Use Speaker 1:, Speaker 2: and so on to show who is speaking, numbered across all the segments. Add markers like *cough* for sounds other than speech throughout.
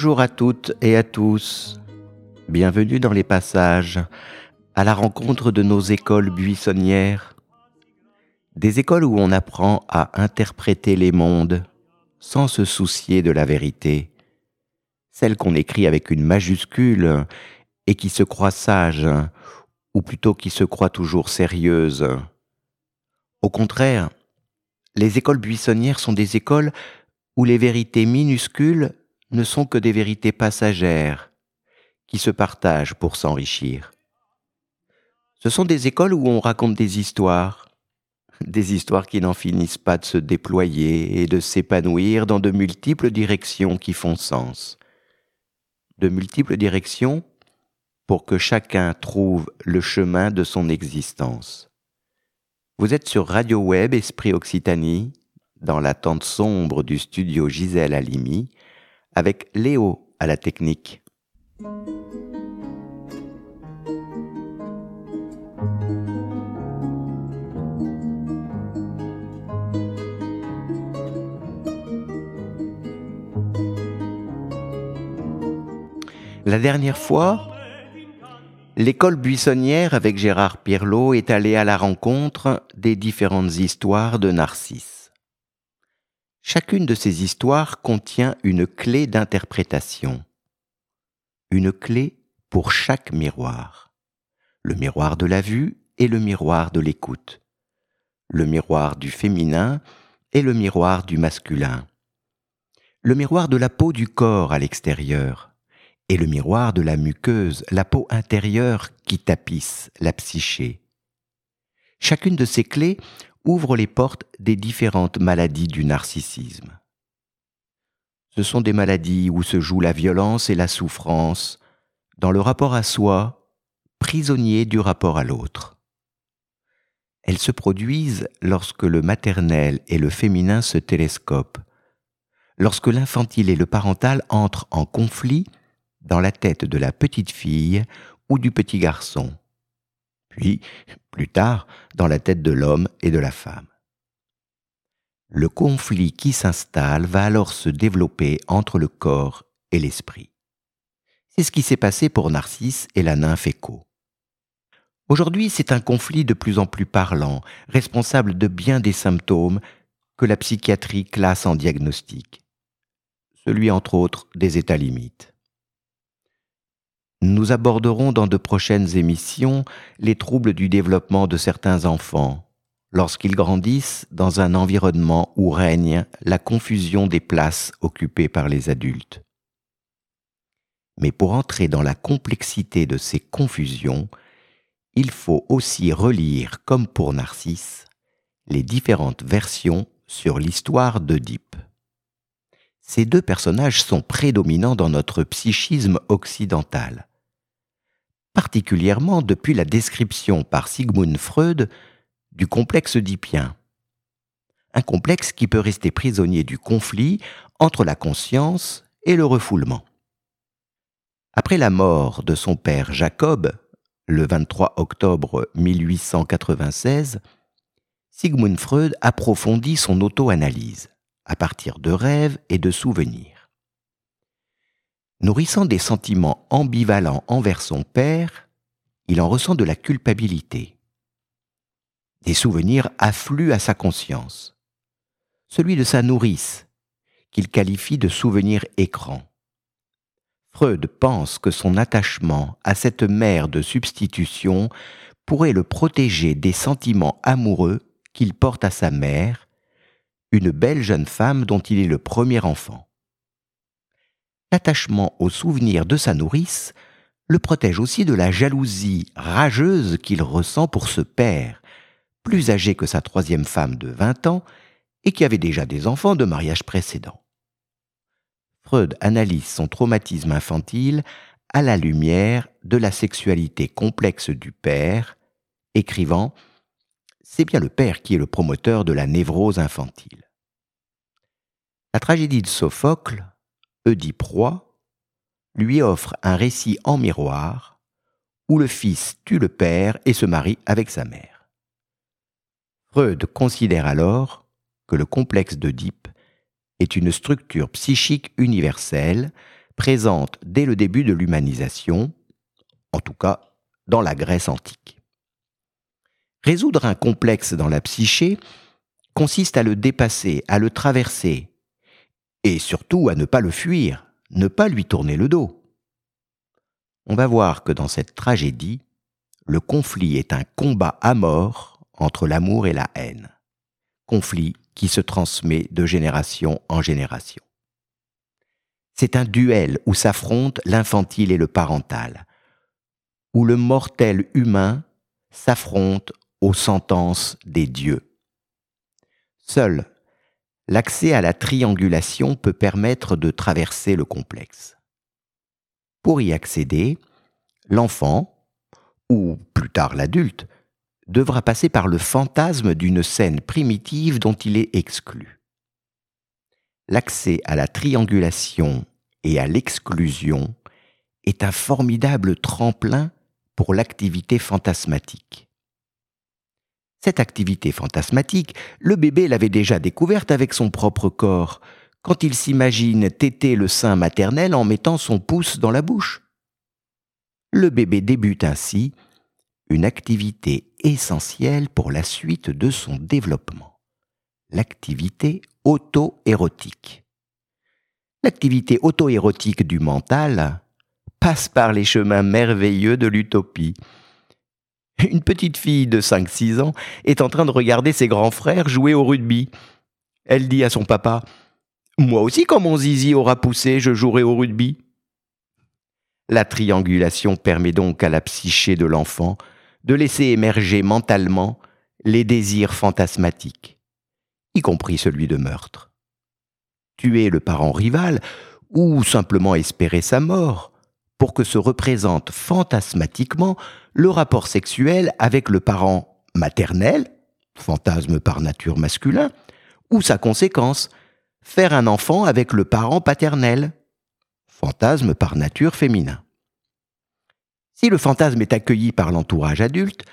Speaker 1: Bonjour à toutes et à tous. Bienvenue dans les passages, à la rencontre de nos écoles buissonnières. Des écoles où on apprend à interpréter les mondes sans se soucier de la vérité. Celle qu'on écrit avec une majuscule et qui se croit sage, ou plutôt qui se croit toujours sérieuse. Au contraire, les écoles buissonnières sont des écoles où les vérités minuscules ne sont que des vérités passagères qui se partagent pour s'enrichir. Ce sont des écoles où on raconte des histoires, des histoires qui n'en finissent pas de se déployer et de s'épanouir dans de multiples directions qui font sens. De multiples directions pour que chacun trouve le chemin de son existence. Vous êtes sur Radio Web Esprit Occitanie, dans la tente sombre du studio Gisèle Halimi, avec Léo à la technique. La dernière fois, l'école buissonnière avec Gérard Pirlot est allée à la rencontre des différentes histoires de Narcisse. Chacune de ces histoires contient une clé d'interprétation, une clé pour chaque miroir, le miroir de la vue et le miroir de l'écoute, le miroir du féminin et le miroir du masculin, le miroir de la peau du corps à l'extérieur et le miroir de la muqueuse, la peau intérieure qui tapisse la psyché. Chacune de ces clés ouvre les portes des différentes maladies du narcissisme. Ce sont des maladies où se joue la violence et la souffrance, dans le rapport à soi, prisonnier du rapport à l'autre. Elles se produisent lorsque le maternel et le féminin se télescopent, lorsque l'infantile et le parental entrent en conflit dans la tête de la petite fille ou du petit garçon puis, plus tard, dans la tête de l'homme et de la femme. Le conflit qui s'installe va alors se développer entre le corps et l'esprit. C'est ce qui s'est passé pour Narcisse et la nymphe Écho. Aujourd'hui, c'est un conflit de plus en plus parlant, responsable de bien des symptômes que la psychiatrie classe en diagnostic. Celui, entre autres, des états limites. Nous aborderons dans de prochaines émissions les troubles du développement de certains enfants lorsqu'ils grandissent dans un environnement où règne la confusion des places occupées par les adultes. Mais pour entrer dans la complexité de ces confusions, il faut aussi relire, comme pour Narcisse, les différentes versions sur l'histoire d'Oedipe. Ces deux personnages sont prédominants dans notre psychisme occidental particulièrement depuis la description par Sigmund Freud du complexe oedipien. Un complexe qui peut rester prisonnier du conflit entre la conscience et le refoulement. Après la mort de son père Jacob, le 23 octobre 1896, Sigmund Freud approfondit son auto-analyse à partir de rêves et de souvenirs. Nourrissant des sentiments ambivalents envers son père, il en ressent de la culpabilité. Des souvenirs affluent à sa conscience. Celui de sa nourrice, qu'il qualifie de souvenir écran. Freud pense que son attachement à cette mère de substitution pourrait le protéger des sentiments amoureux qu'il porte à sa mère, une belle jeune femme dont il est le premier enfant l'attachement au souvenir de sa nourrice le protège aussi de la jalousie rageuse qu'il ressent pour ce père, plus âgé que sa troisième femme de vingt ans et qui avait déjà des enfants de mariage précédent. Freud analyse son traumatisme infantile à la lumière de la sexualité complexe du père, écrivant C'est bien le père qui est le promoteur de la névrose infantile. La tragédie de Sophocle, Oedipe roi, lui offre un récit en miroir où le fils tue le père et se marie avec sa mère. Freud considère alors que le complexe d'Oedipe est une structure psychique universelle présente dès le début de l'humanisation, en tout cas dans la Grèce antique. Résoudre un complexe dans la psyché consiste à le dépasser, à le traverser, et surtout à ne pas le fuir, ne pas lui tourner le dos. On va voir que dans cette tragédie, le conflit est un combat à mort entre l'amour et la haine. Conflit qui se transmet de génération en génération. C'est un duel où s'affrontent l'infantile et le parental, où le mortel humain s'affronte aux sentences des dieux. Seul l'accès à la triangulation peut permettre de traverser le complexe. Pour y accéder, l'enfant, ou plus tard l'adulte, devra passer par le fantasme d'une scène primitive dont il est exclu. L'accès à la triangulation et à l'exclusion est un formidable tremplin pour l'activité fantasmatique. Cette activité fantasmatique, le bébé l'avait déjà découverte avec son propre corps, quand il s'imagine téter le sein maternel en mettant son pouce dans la bouche. Le bébé débute ainsi une activité essentielle pour la suite de son développement, l'activité auto-érotique. L'activité auto-érotique du mental passe par les chemins merveilleux de l'utopie. *laughs* Une petite fille de 5-6 ans est en train de regarder ses grands frères jouer au rugby. Elle dit à son papa Moi aussi, quand mon zizi aura poussé, je jouerai au rugby. La triangulation permet donc à la psyché de l'enfant de laisser émerger mentalement les désirs fantasmatiques, y compris celui de meurtre. Tuer le parent rival ou simplement espérer sa mort pour que se représente fantasmatiquement le rapport sexuel avec le parent maternel, fantasme par nature masculin, ou sa conséquence, faire un enfant avec le parent paternel, fantasme par nature féminin. Si le fantasme est accueilli par l'entourage adulte,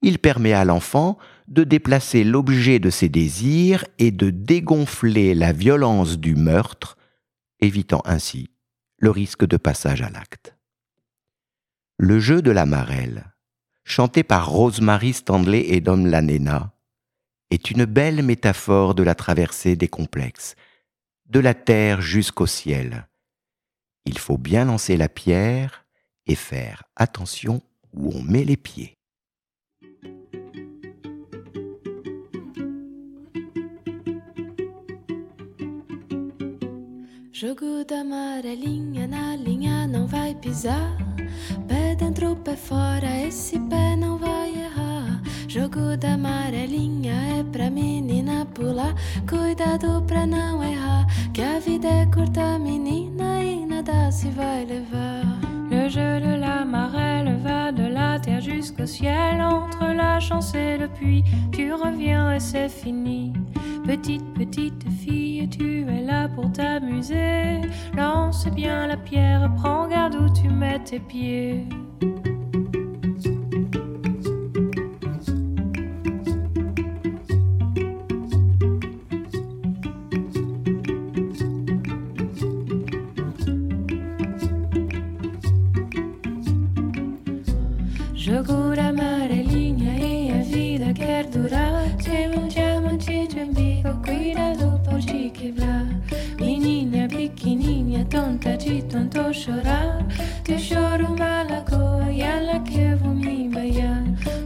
Speaker 1: il permet à l'enfant de déplacer l'objet de ses désirs et de dégonfler la violence du meurtre, évitant ainsi le risque de passage à l'acte. Le jeu de la marelle, chanté par Rosemary Stanley et Dom Lanena, est une belle métaphore de la traversée des complexes, de la terre jusqu'au ciel. Il faut bien lancer la pierre et faire attention où on met les pieds.
Speaker 2: Jogo da amarelinha na linha não vai pisar. Pé dentro, pé fora, esse pé não vai errar. Jogo da amarelinha é pra menina pular. Cuidado pra não errar, que a vida é curta, menina, e nada se vai levar. Le jeu de la marelle va de la terre jusqu'au ciel. Entre la chance et le puits, tu reviens et c'est fini. Petite, petite fille, tu es là pour t'amuser. Lance bien la pierre, prends garde où tu mets tes pieds.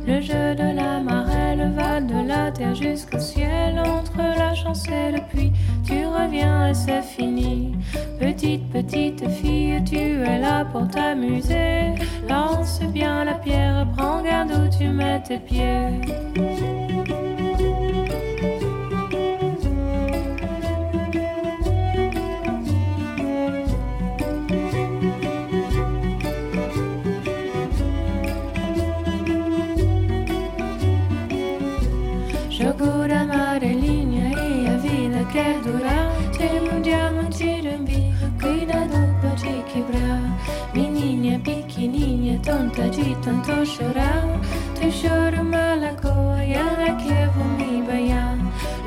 Speaker 2: Le jeu de la marelle va de la terre jusqu'au ciel. Entre la chance et le puits, tu reviens et c'est fini. Petite, petite fille, tu es là pour t'amuser. Lance bien la pierre, prends garde où tu mets tes pieds. Qui vomi baya.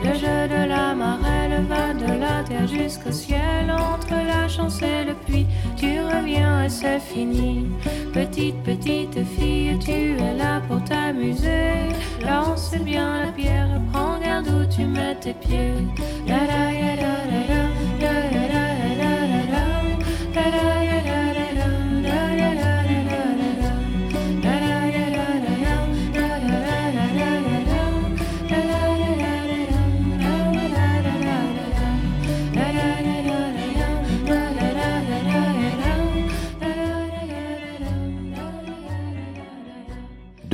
Speaker 2: Le jeu de la marelle va de la terre jusqu'au ciel, entre la chance et le puits, tu reviens et c'est fini. Petite, petite fille, tu es là pour t'amuser. Lance bien la pierre, prends garde où tu mets tes pieds.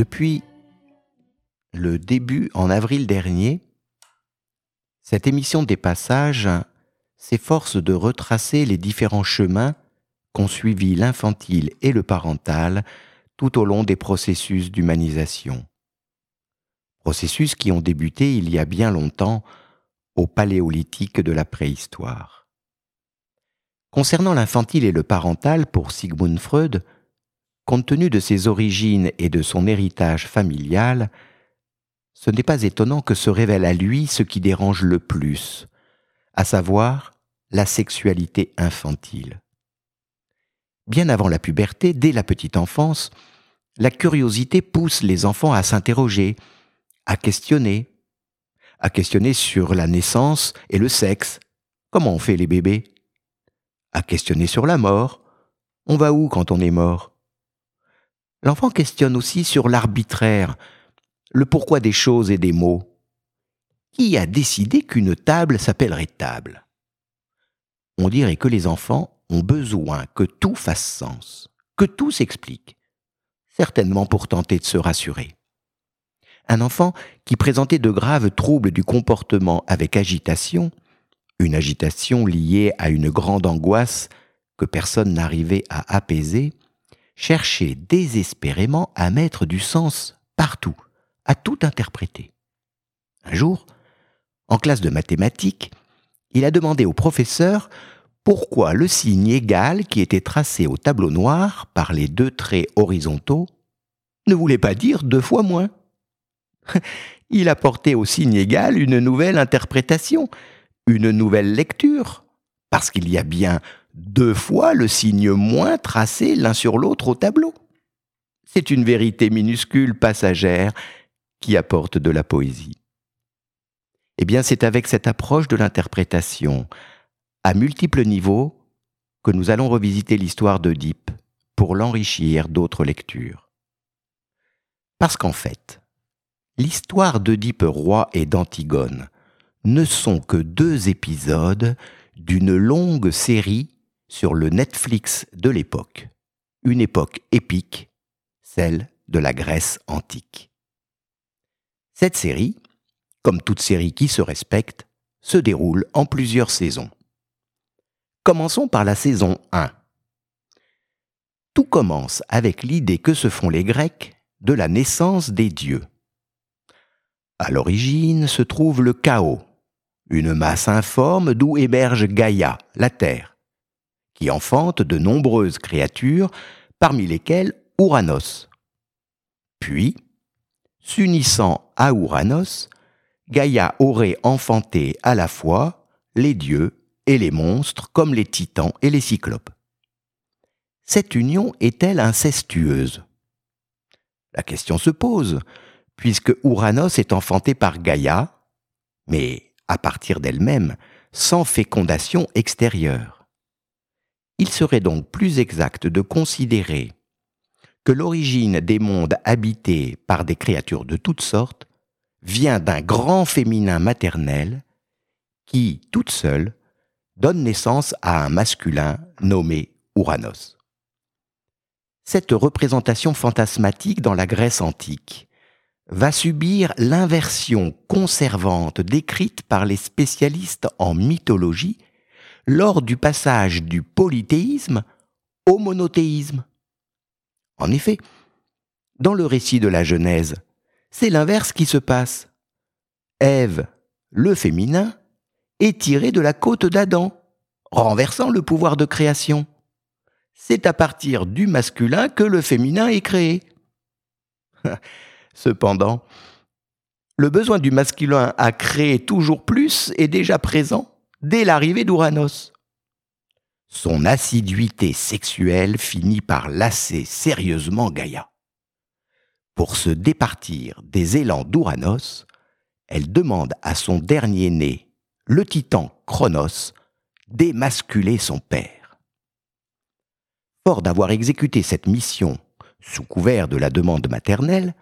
Speaker 1: Depuis le début, en avril dernier, cette émission des passages s'efforce de retracer les différents chemins qu'ont suivi l'infantile et le parental tout au long des processus d'humanisation. Processus qui ont débuté il y a bien longtemps au paléolithique de la préhistoire. Concernant l'infantile et le parental pour Sigmund Freud, compte tenu de ses origines et de son héritage familial, ce n'est pas étonnant que se révèle à lui ce qui dérange le plus, à savoir la sexualité infantile. Bien avant la puberté, dès la petite enfance, la curiosité pousse les enfants à s'interroger, à questionner, à questionner sur la naissance et le sexe, comment on fait les bébés, à questionner sur la mort, on va où quand on est mort? L'enfant questionne aussi sur l'arbitraire, le pourquoi des choses et des mots. Qui a décidé qu'une table s'appellerait table? On dirait que les enfants ont besoin que tout fasse sens, que tout s'explique, certainement pour tenter de se rassurer. Un enfant qui présentait de graves troubles du comportement avec agitation, une agitation liée à une grande angoisse que personne n'arrivait à apaiser, cherchait désespérément à mettre du sens partout, à tout interpréter. Un jour, en classe de mathématiques, il a demandé au professeur pourquoi le signe égal qui était tracé au tableau noir par les deux traits horizontaux ne voulait pas dire deux fois moins. *laughs* il apportait au signe égal une nouvelle interprétation, une nouvelle lecture, parce qu'il y a bien deux fois le signe moins tracé l'un sur l'autre au tableau. C'est une vérité minuscule, passagère, qui apporte de la poésie. Eh bien, c'est avec cette approche de l'interprétation, à multiples niveaux, que nous allons revisiter l'histoire d'Oedipe pour l'enrichir d'autres lectures. Parce qu'en fait, l'histoire d'Oedipe roi et d'Antigone ne sont que deux épisodes d'une longue série sur le Netflix de l'époque, une époque épique, celle de la Grèce antique. Cette série, comme toute série qui se respecte, se déroule en plusieurs saisons. Commençons par la saison 1. Tout commence avec l'idée que se font les Grecs de la naissance des dieux. À l'origine se trouve le chaos, une masse informe d'où émerge Gaïa, la Terre qui enfante de nombreuses créatures, parmi lesquelles Ouranos. Puis, s'unissant à Ouranos, Gaïa aurait enfanté à la fois les dieux et les monstres comme les titans et les cyclopes. Cette union est-elle incestueuse? La question se pose, puisque Ouranos est enfanté par Gaïa, mais à partir d'elle-même, sans fécondation extérieure. Il serait donc plus exact de considérer que l'origine des mondes habités par des créatures de toutes sortes vient d'un grand féminin maternel qui, toute seule, donne naissance à un masculin nommé Ouranos. Cette représentation fantasmatique dans la Grèce antique va subir l'inversion conservante décrite par les spécialistes en mythologie lors du passage du polythéisme au monothéisme. En effet, dans le récit de la Genèse, c'est l'inverse qui se passe. Ève, le féminin, est tirée de la côte d'Adam, renversant le pouvoir de création. c'est à partir du masculin que le féminin est créé. *laughs* Cependant, le besoin du masculin à créer toujours plus est déjà présent dès l'arrivée d'Uranos. Son assiduité sexuelle finit par lasser sérieusement Gaïa. Pour se départir des élans d'Uranos, elle demande à son dernier né, le titan Chronos, d'émasculer son père. Fort d'avoir exécuté cette mission sous couvert de la demande maternelle,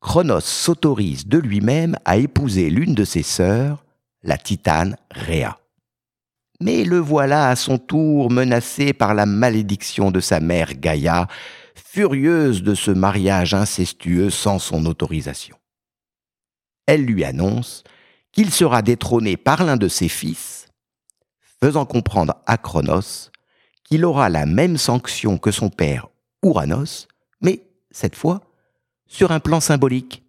Speaker 1: Chronos s'autorise de lui-même à épouser l'une de ses sœurs, la titane Rhea. Mais le voilà à son tour menacé par la malédiction de sa mère Gaïa, furieuse de ce mariage incestueux sans son autorisation. Elle lui annonce qu'il sera détrôné par l'un de ses fils, faisant comprendre à Chronos qu'il aura la même sanction que son père Ouranos, mais cette fois sur un plan symbolique.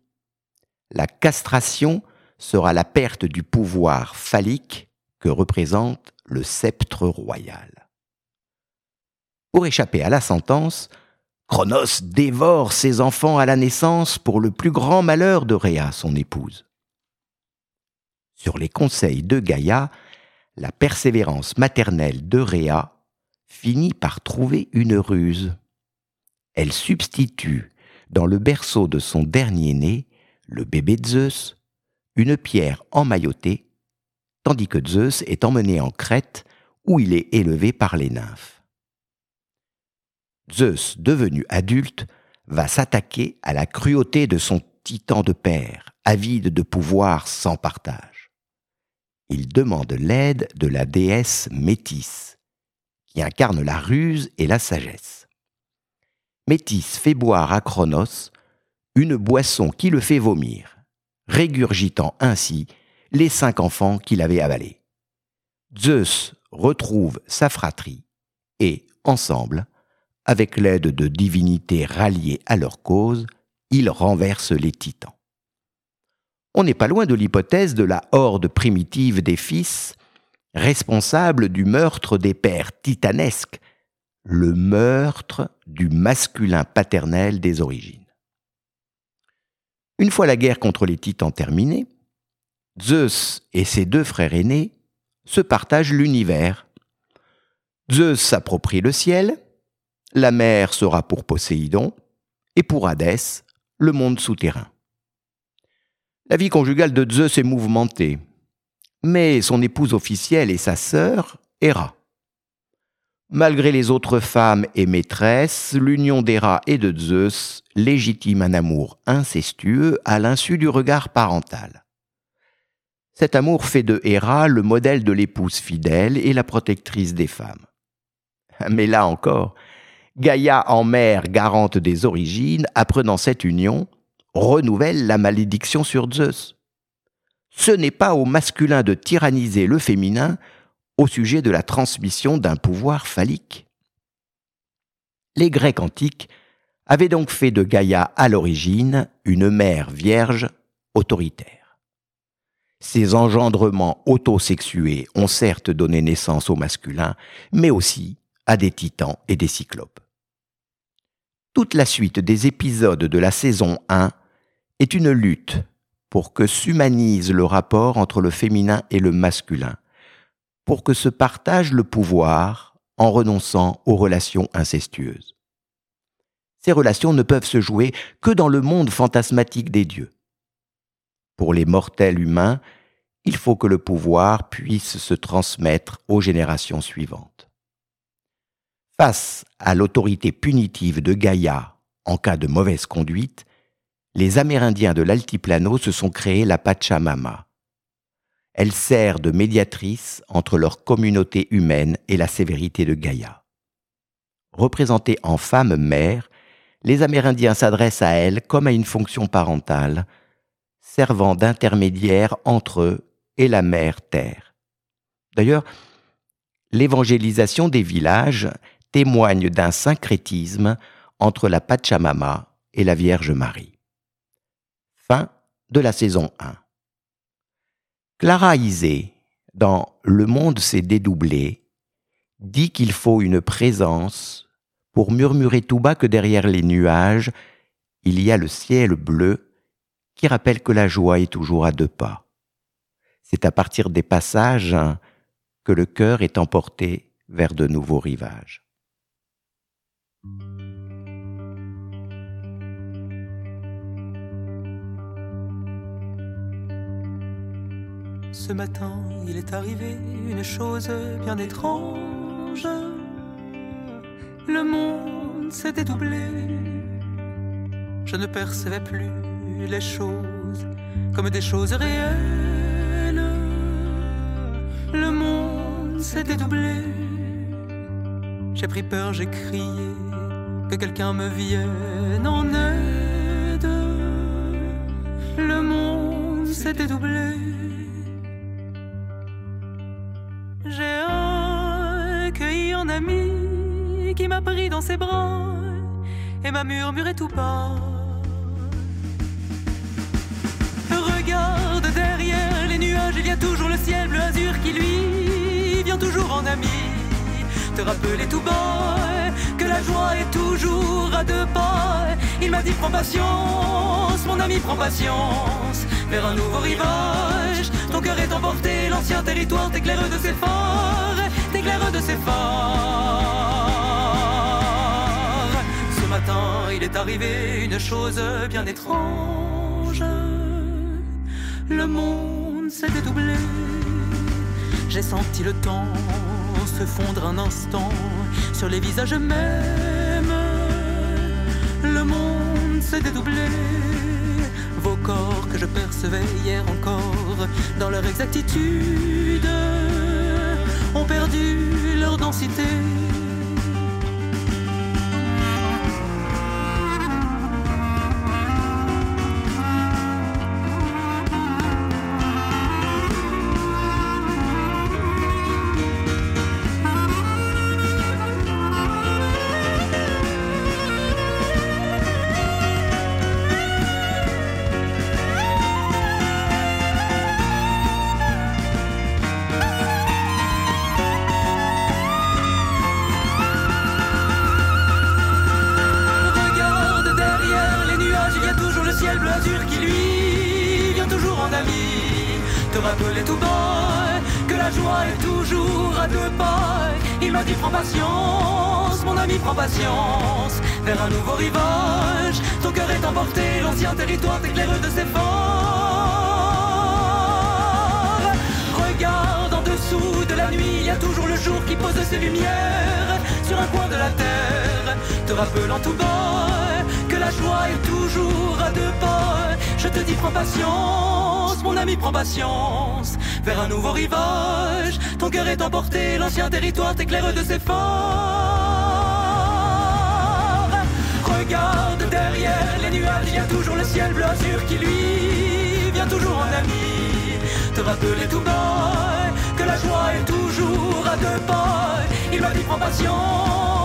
Speaker 1: La castration sera la perte du pouvoir phallique que représente le sceptre royal. Pour échapper à la sentence, Chronos dévore ses enfants à la naissance pour le plus grand malheur de Rhea, son épouse. Sur les conseils de Gaïa, la persévérance maternelle de Rhea finit par trouver une ruse. Elle substitue dans le berceau de son dernier né, le bébé Zeus, une pierre emmaillotée, tandis que Zeus est emmené en Crète où il est élevé par les nymphes. Zeus, devenu adulte, va s'attaquer à la cruauté de son titan de père, avide de pouvoir sans partage. Il demande l'aide de la déesse Métis, qui incarne la ruse et la sagesse. Métis fait boire à Chronos une boisson qui le fait vomir, régurgitant ainsi les cinq enfants qu'il avait avalés. Zeus retrouve sa fratrie et, ensemble, avec l'aide de divinités ralliées à leur cause, ils renversent les titans. On n'est pas loin de l'hypothèse de la horde primitive des fils, responsable du meurtre des pères titanesques le meurtre du masculin paternel des origines. Une fois la guerre contre les titans terminée, Zeus et ses deux frères aînés se partagent l'univers. Zeus s'approprie le ciel, la mer sera pour Poséidon, et pour Hadès, le monde souterrain. La vie conjugale de Zeus est mouvementée, mais son épouse officielle et sa sœur, Héra. Malgré les autres femmes et maîtresses, l'union d'Héra et de Zeus légitime un amour incestueux à l'insu du regard parental. Cet amour fait de Héra le modèle de l'épouse fidèle et la protectrice des femmes. Mais là encore, Gaïa en mère garante des origines, apprenant cette union, renouvelle la malédiction sur Zeus. Ce n'est pas au masculin de tyranniser le féminin au sujet de la transmission d'un pouvoir phallique. Les Grecs antiques avaient donc fait de Gaïa à l'origine une mère vierge autoritaire. Ces engendrements autosexués ont certes donné naissance au masculin, mais aussi à des titans et des cyclopes. Toute la suite des épisodes de la saison 1 est une lutte pour que s'humanise le rapport entre le féminin et le masculin, pour que se partage le pouvoir en renonçant aux relations incestueuses. Ces relations ne peuvent se jouer que dans le monde fantasmatique des dieux. Pour les mortels humains, il faut que le pouvoir puisse se transmettre aux générations suivantes. Face à l'autorité punitive de Gaïa en cas de mauvaise conduite, les Amérindiens de l'Altiplano se sont créés la Pachamama, elle sert de médiatrice entre leur communauté humaine et la sévérité de Gaïa. Représentée en femme mère, les Amérindiens s'adressent à elle comme à une fonction parentale, servant d'intermédiaire entre eux et la mère terre. D'ailleurs, l'évangélisation des villages témoigne d'un syncrétisme entre la Pachamama et la Vierge Marie. Fin de la saison 1. Clara Isé, dans Le monde s'est dédoublé, dit qu'il faut une présence pour murmurer tout bas que derrière les nuages, il y a le ciel bleu qui rappelle que la joie est toujours à deux pas. C'est à partir des passages que le cœur est emporté vers de nouveaux rivages.
Speaker 3: Ce matin, il est arrivé une chose bien étrange. Le monde s'est dédoublé. Je ne percevais plus les choses comme des choses réelles. S'est dédoublé. J'ai pris peur, j'ai crié que quelqu'un me vienne en aide. Le monde s'est dédoublé. J'ai accueilli un ami qui m'a pris dans ses bras et m'a murmuré tout bas. En ami. Te rappeler tout bas que la joie est toujours à deux pas. Il m'a dit prends patience, mon ami prends patience, vers un nouveau rivage. Ton cœur est emporté, l'ancien territoire t'éclaire de ses phares, t'éclaire de ses phares. Ce matin, il est arrivé une chose bien étrange. Le monde s'est dédoublé. J'ai senti le temps se fondre un instant sur les visages mêmes. Le monde s'est dédoublé. Vos corps que je percevais hier encore dans leur exactitude ont perdu leur densité. Rappelant tout bas que la joie est toujours à deux pas. Je te dis prends patience, mon ami prends patience, vers un nouveau rivage. Ton cœur est emporté, l'ancien territoire t'éclaire de ses phares. Regarde derrière les nuages, il y a toujours le ciel bleu azur qui lui vient toujours en ami. Te rappeler tout bas que la joie est toujours à deux pas. Il m'a dit prends patience,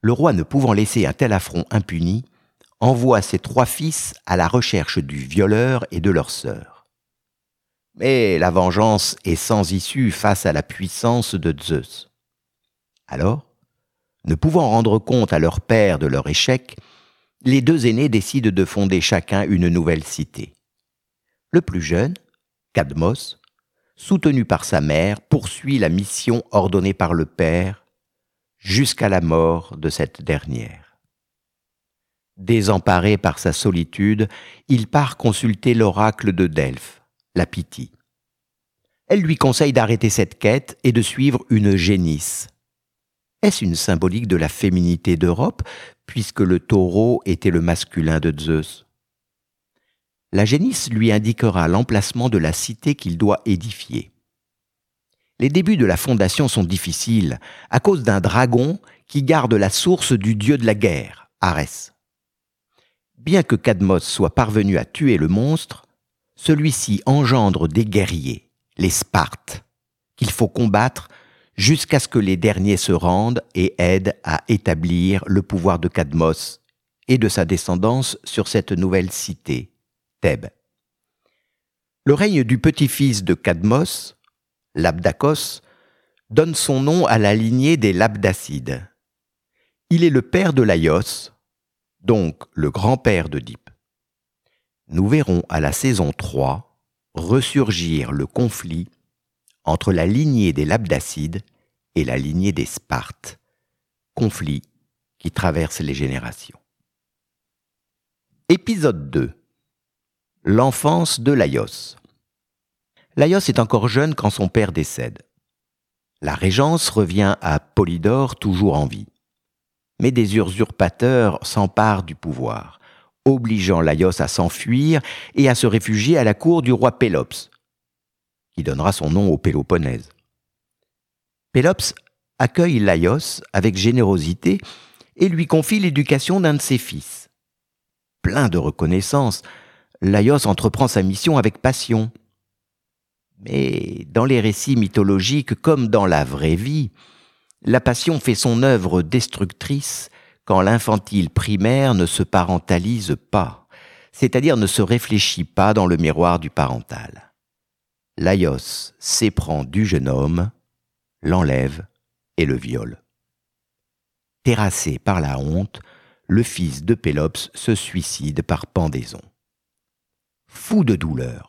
Speaker 1: Le roi ne pouvant laisser un tel affront impuni, envoie ses trois fils à la recherche du violeur et de leur sœur. Mais la vengeance est sans issue face à la puissance de Zeus. Alors, ne pouvant rendre compte à leur père de leur échec, les deux aînés décident de fonder chacun une nouvelle cité. Le plus jeune, Cadmos, soutenu par sa mère, poursuit la mission ordonnée par le père jusqu'à la mort de cette dernière. Désemparé par sa solitude, il part consulter l'oracle de Delphes, la Pythie. Elle lui conseille d'arrêter cette quête et de suivre une génisse. Est-ce une symbolique de la féminité d'Europe, puisque le taureau était le masculin de Zeus? La génisse lui indiquera l'emplacement de la cité qu'il doit édifier. Les débuts de la fondation sont difficiles à cause d'un dragon qui garde la source du dieu de la guerre, Arès. Bien que Cadmos soit parvenu à tuer le monstre, celui-ci engendre des guerriers, les Spartes, qu'il faut combattre jusqu'à ce que les derniers se rendent et aident à établir le pouvoir de Cadmos et de sa descendance sur cette nouvelle cité, Thèbes. Le règne du petit-fils de Cadmos, Labdakos, donne son nom à la lignée des Labdacides. Il est le père de Laios, donc le grand-père d'Oedipe. Nous verrons à la saison 3 ressurgir le conflit entre la lignée des Labdacides et la lignée des Spartes, conflit qui traverse les générations. Épisode 2 L'enfance de Laios. Laios est encore jeune quand son père décède. La régence revient à Polydore toujours en vie. Mais des usurpateurs s'emparent du pouvoir, obligeant Laios à s'enfuir et à se réfugier à la cour du roi Pélops, qui donnera son nom au Péloponnèse. Pélops accueille Laios avec générosité et lui confie l'éducation d'un de ses fils plein de reconnaissance, Laios entreprend sa mission avec passion. Mais dans les récits mythologiques comme dans la vraie vie, la passion fait son œuvre destructrice quand l'infantile primaire ne se parentalise pas, c'est-à-dire ne se réfléchit pas dans le miroir du parental. Laios s'éprend du jeune homme, l'enlève et le viole. Terrassé par la honte, le fils de Pélops se suicide par pendaison. Fou de douleur,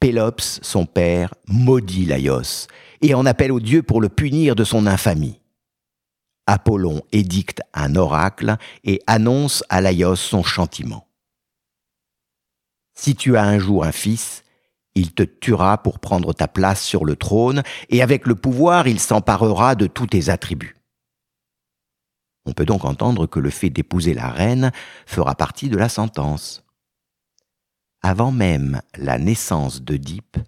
Speaker 1: Pélops, son père, maudit Laios et en appelle au dieu pour le punir de son infamie. Apollon édicte un oracle et annonce à Laios son châtiment. Si tu as un jour un fils, il te tuera pour prendre ta place sur le trône, et avec le pouvoir il s'emparera de tous tes attributs. On peut donc entendre que le fait d'épouser la reine fera partie de la sentence. Avant même la naissance d'Oedipe,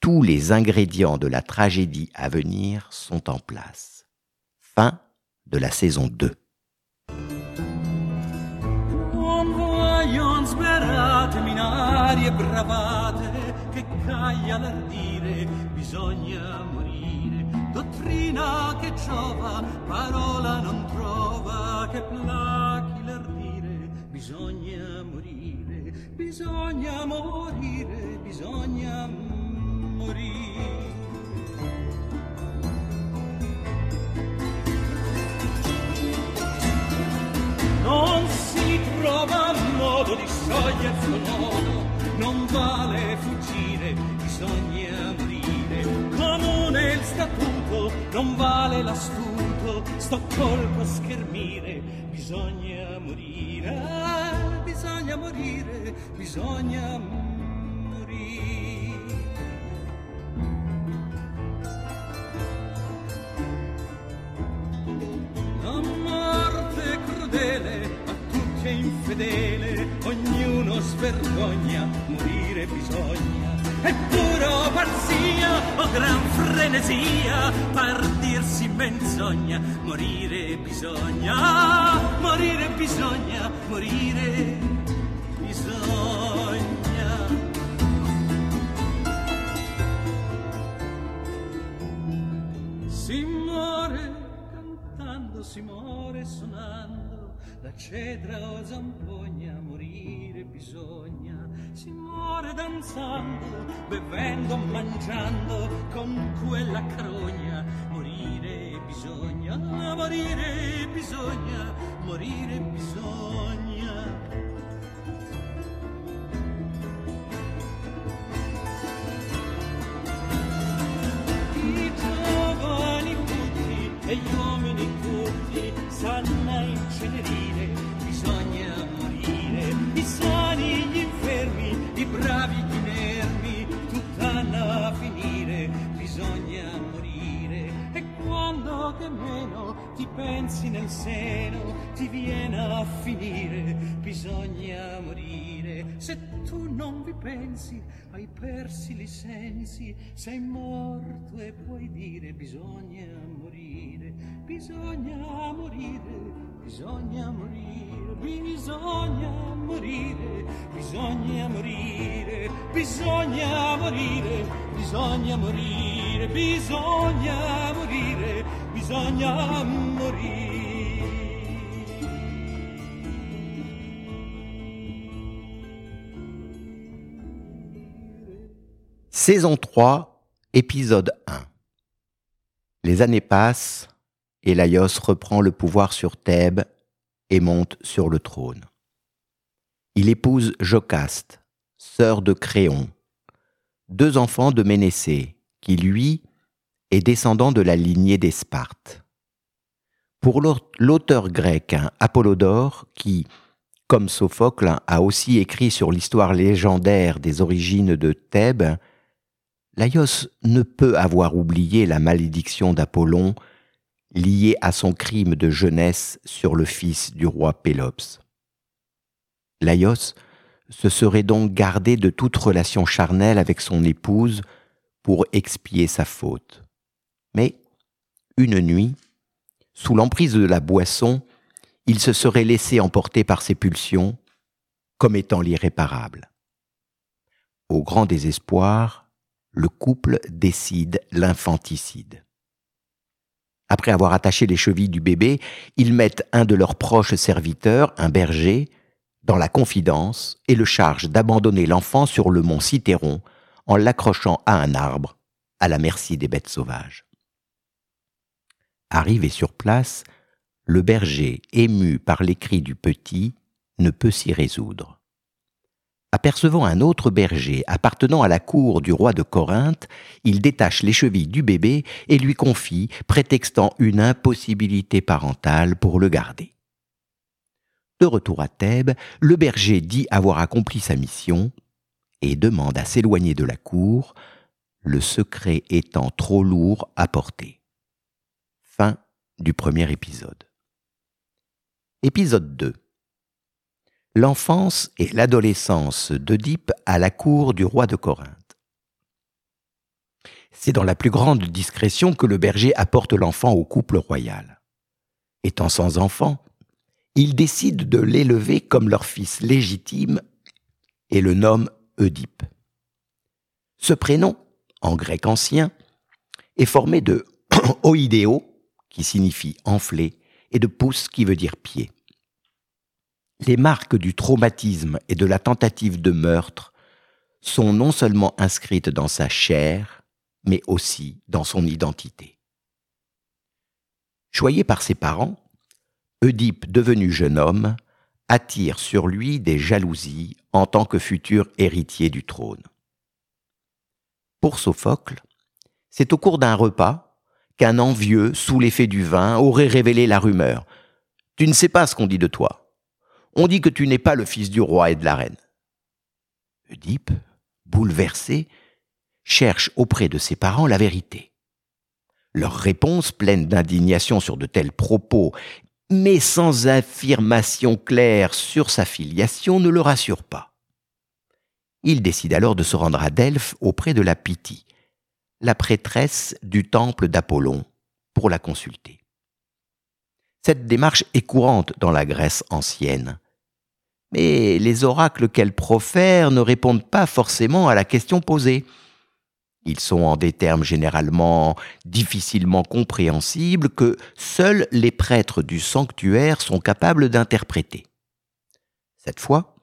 Speaker 1: tous les ingrédients de la tragédie à venir sont en place. Fin de la saison 2.
Speaker 4: dottrina che parola non trova che l'ardire. Bisogna bisogna morire, bisogna morire. Non si trova modo di sciogliere il nodo, non vale fuggire, bisogna morire. Comune il statuto non vale l'astuto, sto colpo a schermire, bisogna morire, bisogna morire, bisogna morire. La morte crudele a tutti è infedele, ognuno svergogna, morire bisogna è puro pazzia o gran frenesia per dirsi menzogna morire bisogna morire bisogna morire bisogna. Si muore cantando si muore suonando la cedra o zampogna morire bisogna si muore danzando, bevendo, mangiando con quella carogna. Morire bisogna, morire bisogna, morire bisogna. ti pensi nel seno, ti viene a finire, bisogna morire. Se tu non vi pensi, hai persi i sensi, sei morto e puoi dire bisogna morire, bisogna morire, bisogna morire, bisogna morire, bisogna morire, bisogna morire, bisogna morire, bisogna morire. Bisogna morire
Speaker 1: Saison 3, épisode 1. Les années passent et Laios reprend le pouvoir sur Thèbes et monte sur le trône. Il épouse Jocaste, sœur de Créon, deux enfants de Ménécée, qui lui est descendant de la lignée des Spartes. Pour l'auteur grec Apollodore, qui, comme Sophocle, a aussi écrit sur l'histoire légendaire des origines de Thèbes, Laios ne peut avoir oublié la malédiction d'Apollon liée à son crime de jeunesse sur le fils du roi Pélops. Laios se serait donc gardé de toute relation charnelle avec son épouse pour expier sa faute. Mais, une nuit, sous l'emprise de la boisson, il se serait laissé emporter par ses pulsions, comme étant l'irréparable. Au grand désespoir, le couple décide l'infanticide. Après avoir attaché les chevilles du bébé, ils mettent un de leurs proches serviteurs, un berger, dans la confidence et le chargent d'abandonner l'enfant sur le mont Cithéron en l'accrochant à un arbre, à la merci des bêtes sauvages. Arrivé sur place, le berger, ému par les cris du petit, ne peut s'y résoudre. Apercevant un autre berger appartenant à la cour du roi de Corinthe, il détache les chevilles du bébé et lui confie, prétextant une impossibilité parentale pour le garder. De retour à Thèbes, le berger dit avoir accompli sa mission et demande à s'éloigner de la cour, le secret étant trop lourd à porter. Du premier épisode. Épisode 2 l'enfance et l'adolescence d'Oedipe à la cour du roi de Corinthe. C'est dans la plus grande discrétion que le berger apporte l'enfant au couple royal. Étant sans enfant, ils décident de l'élever comme leur fils légitime et le nomment Oedipe. Ce prénom, en grec ancien, est formé de *clears throat* oidéo, qui signifie enflé, et de pouce, qui veut dire pied les marques du traumatisme et de la tentative de meurtre sont non seulement inscrites dans sa chair, mais aussi dans son identité. Choyé par ses parents, Oedipe, devenu jeune homme, attire sur lui des jalousies en tant que futur héritier du trône. Pour Sophocle, c'est au cours d'un repas qu'un envieux, sous l'effet du vin, aurait révélé la rumeur. Tu ne sais pas ce qu'on dit de toi on dit que tu n'es pas le fils du roi et de la reine. Oedipe, bouleversé, cherche auprès de ses parents la vérité. Leur réponse, pleine d'indignation sur de tels propos, mais sans affirmation claire sur sa filiation, ne le rassure pas. Il décide alors de se rendre à Delphes auprès de la Pythie, la prêtresse du temple d'Apollon, pour la consulter. Cette démarche est courante dans la Grèce ancienne, mais les oracles qu'elle profère ne répondent pas forcément à la question posée. Ils sont en des termes généralement difficilement compréhensibles que seuls les prêtres du sanctuaire sont capables d'interpréter. Cette fois,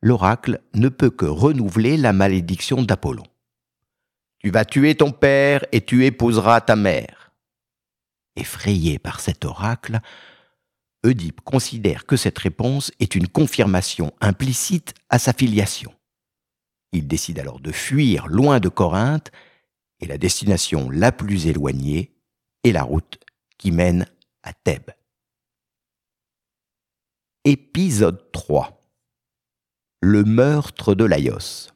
Speaker 1: l'oracle ne peut que renouveler la malédiction d'Apollon. Tu vas tuer ton père et tu épouseras ta mère. Effrayé par cet oracle, Oedipe considère que cette réponse est une confirmation implicite à sa filiation. Il décide alors de fuir loin de Corinthe, et la destination la plus éloignée est la route qui mène à Thèbes. Épisode 3 Le meurtre de Laios.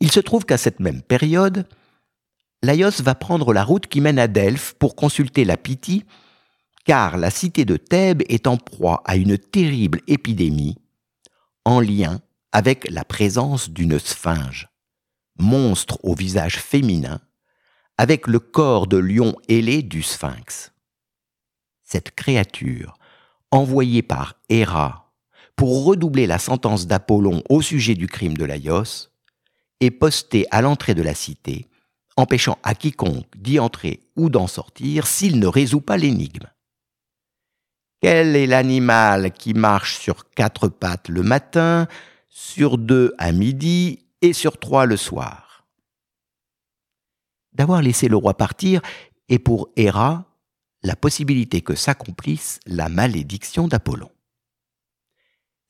Speaker 1: Il se trouve qu'à cette même période, Laios va prendre la route qui mène à Delphes pour consulter la Pythie, car la cité de Thèbes est en proie à une terrible épidémie en lien avec la présence d'une sphinge, monstre au visage féminin, avec le corps de lion ailé du sphinx. Cette créature, envoyée par Héra pour redoubler la sentence d'Apollon au sujet du crime de Laios, est postée à l'entrée de la cité empêchant à quiconque d'y entrer ou d'en sortir s'il ne résout pas l'énigme. Quel est l'animal qui marche sur quatre pattes le matin, sur deux à midi et sur trois le soir? D'avoir laissé le roi partir est pour Héra la possibilité que s'accomplisse la malédiction d'Apollon.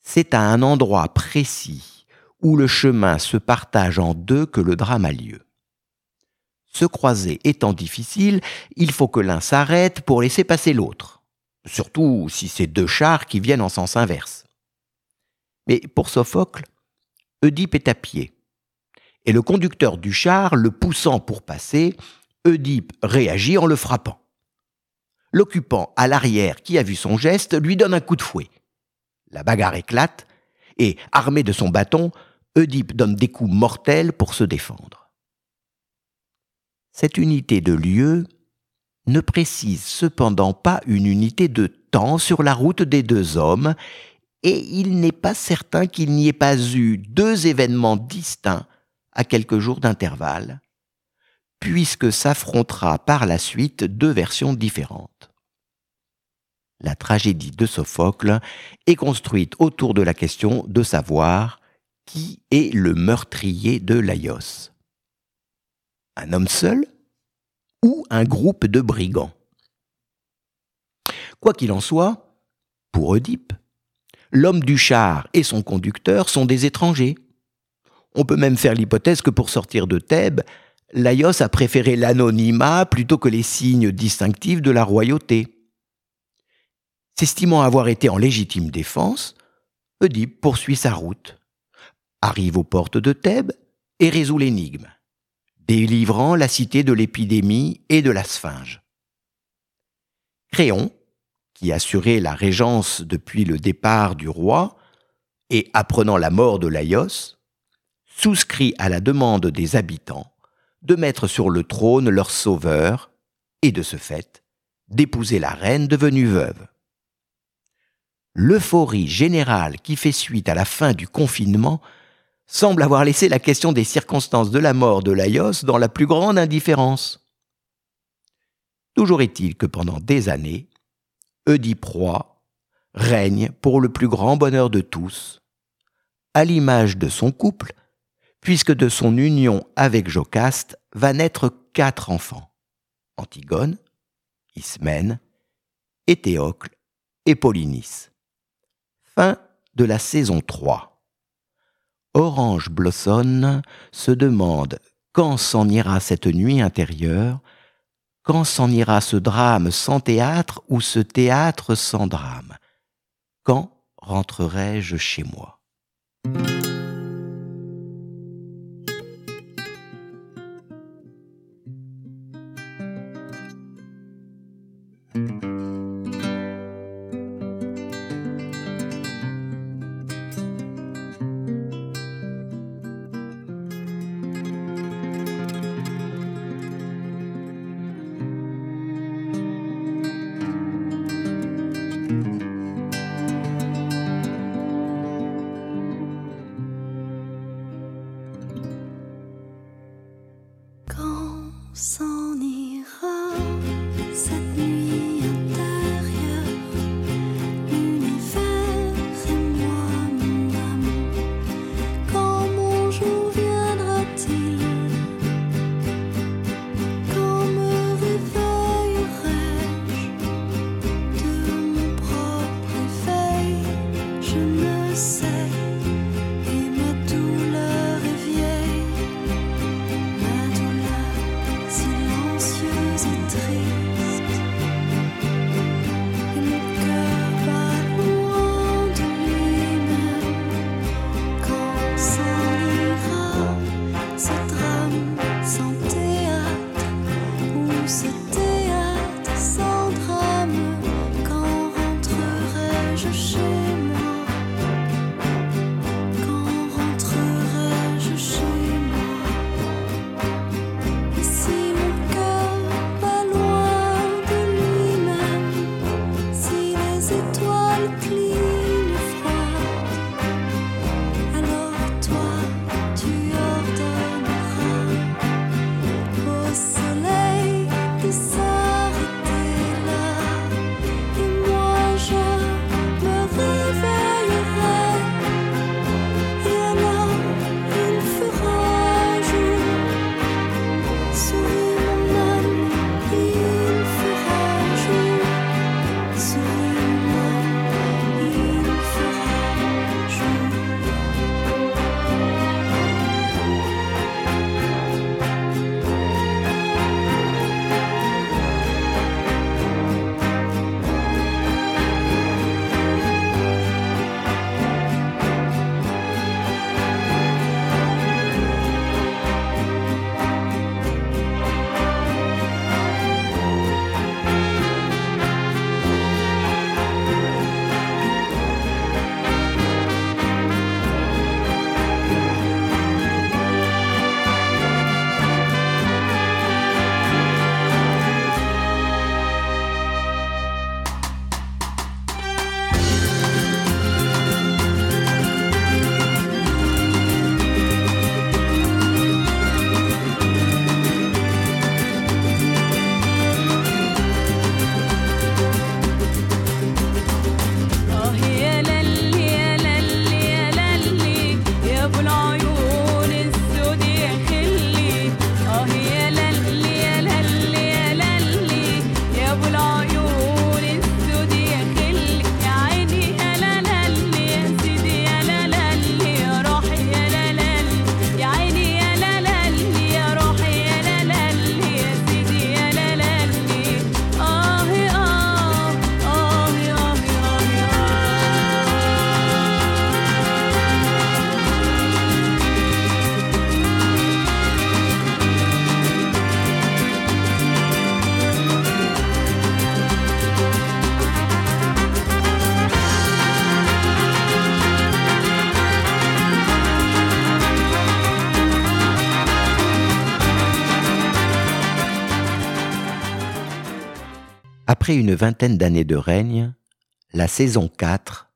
Speaker 1: C'est à un endroit précis où le chemin se partage en deux que le drame a lieu. Se croiser étant difficile, il faut que l'un s'arrête pour laisser passer l'autre, surtout si c'est deux chars qui viennent en sens inverse. Mais pour Sophocle, Oedipe est à pied, et le conducteur du char, le poussant pour passer, Oedipe réagit en le frappant. L'occupant à l'arrière qui a vu son geste lui donne un coup de fouet. La bagarre éclate, et, armé de son bâton, Oedipe donne des coups mortels pour se défendre. Cette unité de lieu ne précise cependant pas une unité de temps sur la route des deux hommes, et il n'est pas certain qu'il n'y ait pas eu deux événements distincts à quelques jours d'intervalle, puisque s'affrontera par la suite deux versions différentes. La tragédie de Sophocle est construite autour de la question de savoir qui est le meurtrier de Laios? Un homme seul ou un groupe de brigands? Quoi qu'il en soit, pour Oedipe, l'homme du char et son conducteur sont des étrangers. On peut même faire l'hypothèse que pour sortir de Thèbes, Laios a préféré l'anonymat plutôt que les signes distinctifs de la royauté. S'estimant avoir été en légitime défense, Oedipe poursuit sa route, arrive aux portes de Thèbes et résout l'énigme délivrant la cité de l'épidémie et de la sphinge. Créon, qui assurait la régence depuis le départ du roi, et apprenant la mort de Laios, souscrit à la demande des habitants de mettre sur le trône leur sauveur, et de ce fait, d'épouser la reine devenue veuve. L'euphorie générale qui fait suite à la fin du confinement semble avoir laissé la question des circonstances de la mort de Laios dans la plus grande indifférence. Toujours est-il que pendant des années, Oedipe roi règne pour le plus grand bonheur de tous, à l'image de son couple, puisque de son union avec Jocaste va naître quatre enfants Antigone, Ismène, Éthéocle et Polynice. Fin de la saison 3. Orange Blossom se demande quand s'en ira cette nuit intérieure, quand s'en ira ce drame sans théâtre ou ce théâtre sans drame, quand rentrerai-je chez moi? Après une vingtaine d'années de règne, la saison 4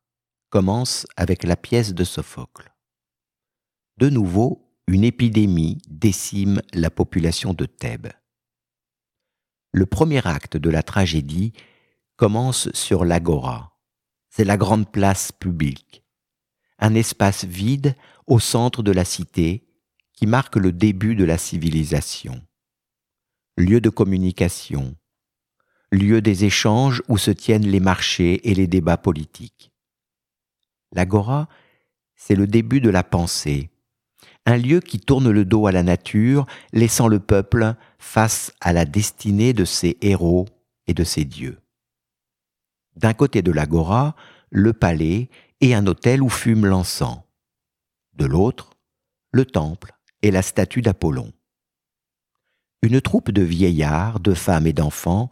Speaker 1: commence avec la pièce de Sophocle. De nouveau, une épidémie décime la population de Thèbes. Le premier acte de la tragédie commence sur l'agora. C'est la grande place publique, un espace vide au centre de la cité qui marque le début de la civilisation. Lieu de communication, lieu des échanges où se tiennent les marchés et les débats politiques. L'agora, c'est le début de la pensée, un lieu qui tourne le dos à la nature, laissant le peuple face à la destinée de ses héros et de ses dieux. D'un côté de l'agora, le palais et un hôtel où fume l'encens. De l'autre, le temple et la statue d'Apollon. Une troupe de vieillards, de femmes et d'enfants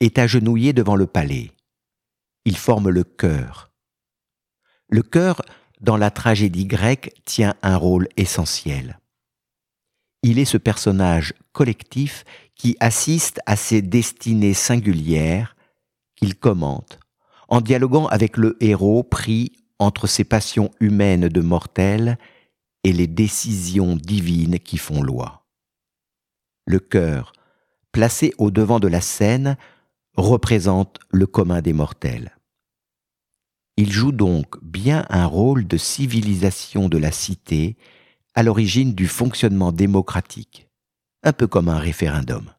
Speaker 1: est agenouillé devant le palais. Il forme le cœur. Le cœur, dans la tragédie grecque, tient un rôle essentiel. Il est ce personnage collectif qui assiste à ces destinées singulières qu'il commente, en dialoguant avec le héros pris entre ses passions humaines de mortel et les décisions divines qui font loi. Le cœur, placé au devant de la scène, représente le commun des mortels. Il joue donc bien un rôle de civilisation de la cité à l'origine du fonctionnement démocratique, un peu comme un référendum.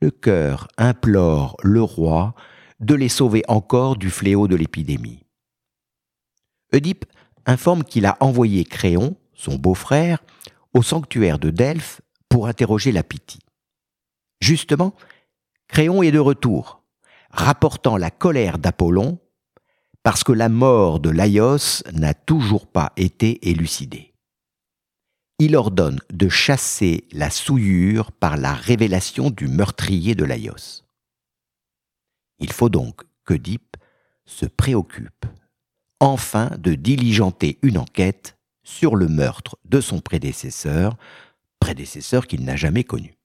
Speaker 1: Le cœur implore le roi de les sauver encore du fléau de l'épidémie. Oedipe informe qu'il a envoyé Créon, son beau-frère, au sanctuaire de Delphes pour interroger la Pythie. Justement, Créon est de retour, rapportant la colère d'Apollon parce que la mort de Laios n'a toujours pas été élucidée. Il ordonne de chasser la souillure par la révélation du meurtrier de Laios. Il faut donc qu'Oedipe se préoccupe enfin de diligenter une enquête sur le meurtre de son prédécesseur, prédécesseur qu'il n'a jamais connu.